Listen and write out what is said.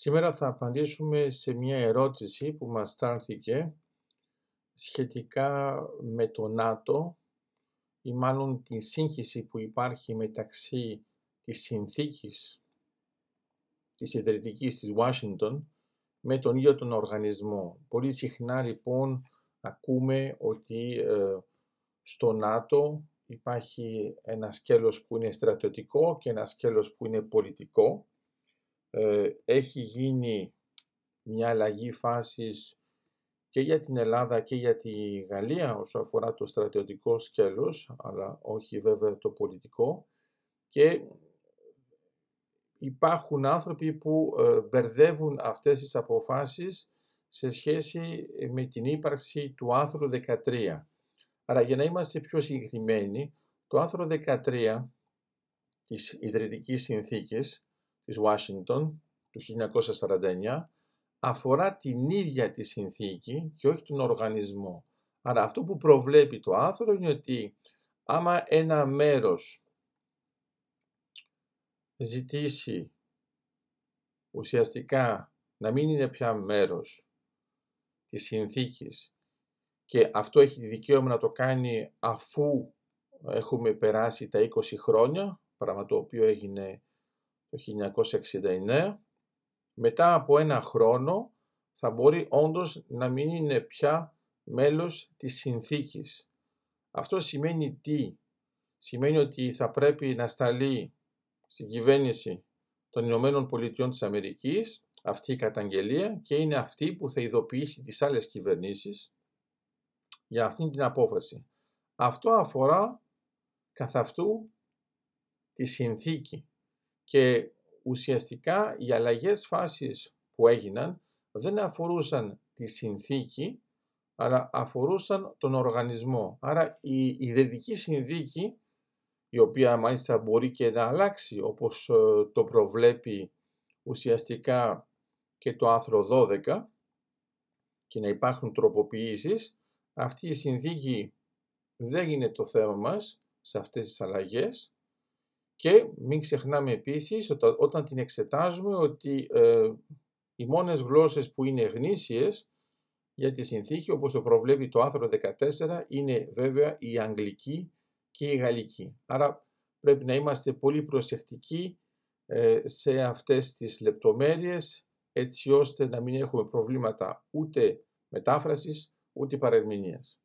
Σήμερα θα απαντήσουμε σε μια ερώτηση που μας στάλθηκε σχετικά με το ΝΑΤΟ ή μάλλον τη σύγχυση που υπάρχει μεταξύ της συνθήκης της ιδρυτικής της Washington με τον ίδιο τον οργανισμό. Πολύ συχνά λοιπόν ακούμε ότι ε, στο ΝΑΤΟ υπάρχει ένα σκέλος που είναι στρατιωτικό και ένα σκέλος που είναι πολιτικό ε, έχει γίνει μια αλλαγή φάσης και για την Ελλάδα και για τη Γαλλία όσο αφορά το στρατιωτικό σκέλος, αλλά όχι βέβαια το πολιτικό και υπάρχουν άνθρωποι που ε, μπερδεύουν αυτές τις αποφάσεις σε σχέση με την ύπαρξη του άρθρου 13. Άρα για να είμαστε πιο συγκεκριμένοι, το άρθρο 13 της Ιδρυτικής Συνθήκης της Washington του 1949 αφορά την ίδια τη συνθήκη και όχι τον οργανισμό. Άρα αυτό που προβλέπει το άρθρο είναι ότι άμα ένα μέρος ζητήσει ουσιαστικά να μην είναι πια μέρος της συνθήκης και αυτό έχει δικαίωμα να το κάνει αφού έχουμε περάσει τα 20 χρόνια, πράγμα το οποίο έγινε το 1969, μετά από ένα χρόνο θα μπορεί όντως να μην είναι πια μέλος της συνθήκης. Αυτό σημαίνει τι; Σημαίνει ότι θα πρέπει να σταλεί στην κυβέρνηση των Ηνωμένων Πολιτειών της Αμερικής αυτή η καταγγελία και είναι αυτή που θα ειδοποιήσει τις άλλες κυβερνήσεις για αυτή την απόφαση. Αυτό αφορά καθ' αυτού τη συνθήκη και ουσιαστικά οι αλλαγές φάσης που έγιναν δεν αφορούσαν τη συνθήκη, αλλά αφορούσαν τον οργανισμό. Άρα η ιδρυτική συνθήκη, η οποία μάλιστα μπορεί και να αλλάξει όπως ε, το προβλέπει ουσιαστικά και το άρθρο 12 και να υπάρχουν τροποποιήσεις, αυτή η συνθήκη δεν είναι το θέμα μας σε αυτές τις αλλαγές και μην ξεχνάμε επίσης όταν την εξετάζουμε ότι ε, οι μόνες γλώσσες που είναι γνήσιες για τη συνθήκη όπως το προβλέπει το άρθρο 14 είναι βέβαια η αγγλική και η γαλλική. Άρα πρέπει να είμαστε πολύ προσεκτικοί ε, σε αυτές τις λεπτομέρειες έτσι ώστε να μην έχουμε προβλήματα ούτε μετάφρασης ούτε παρερμηνίας.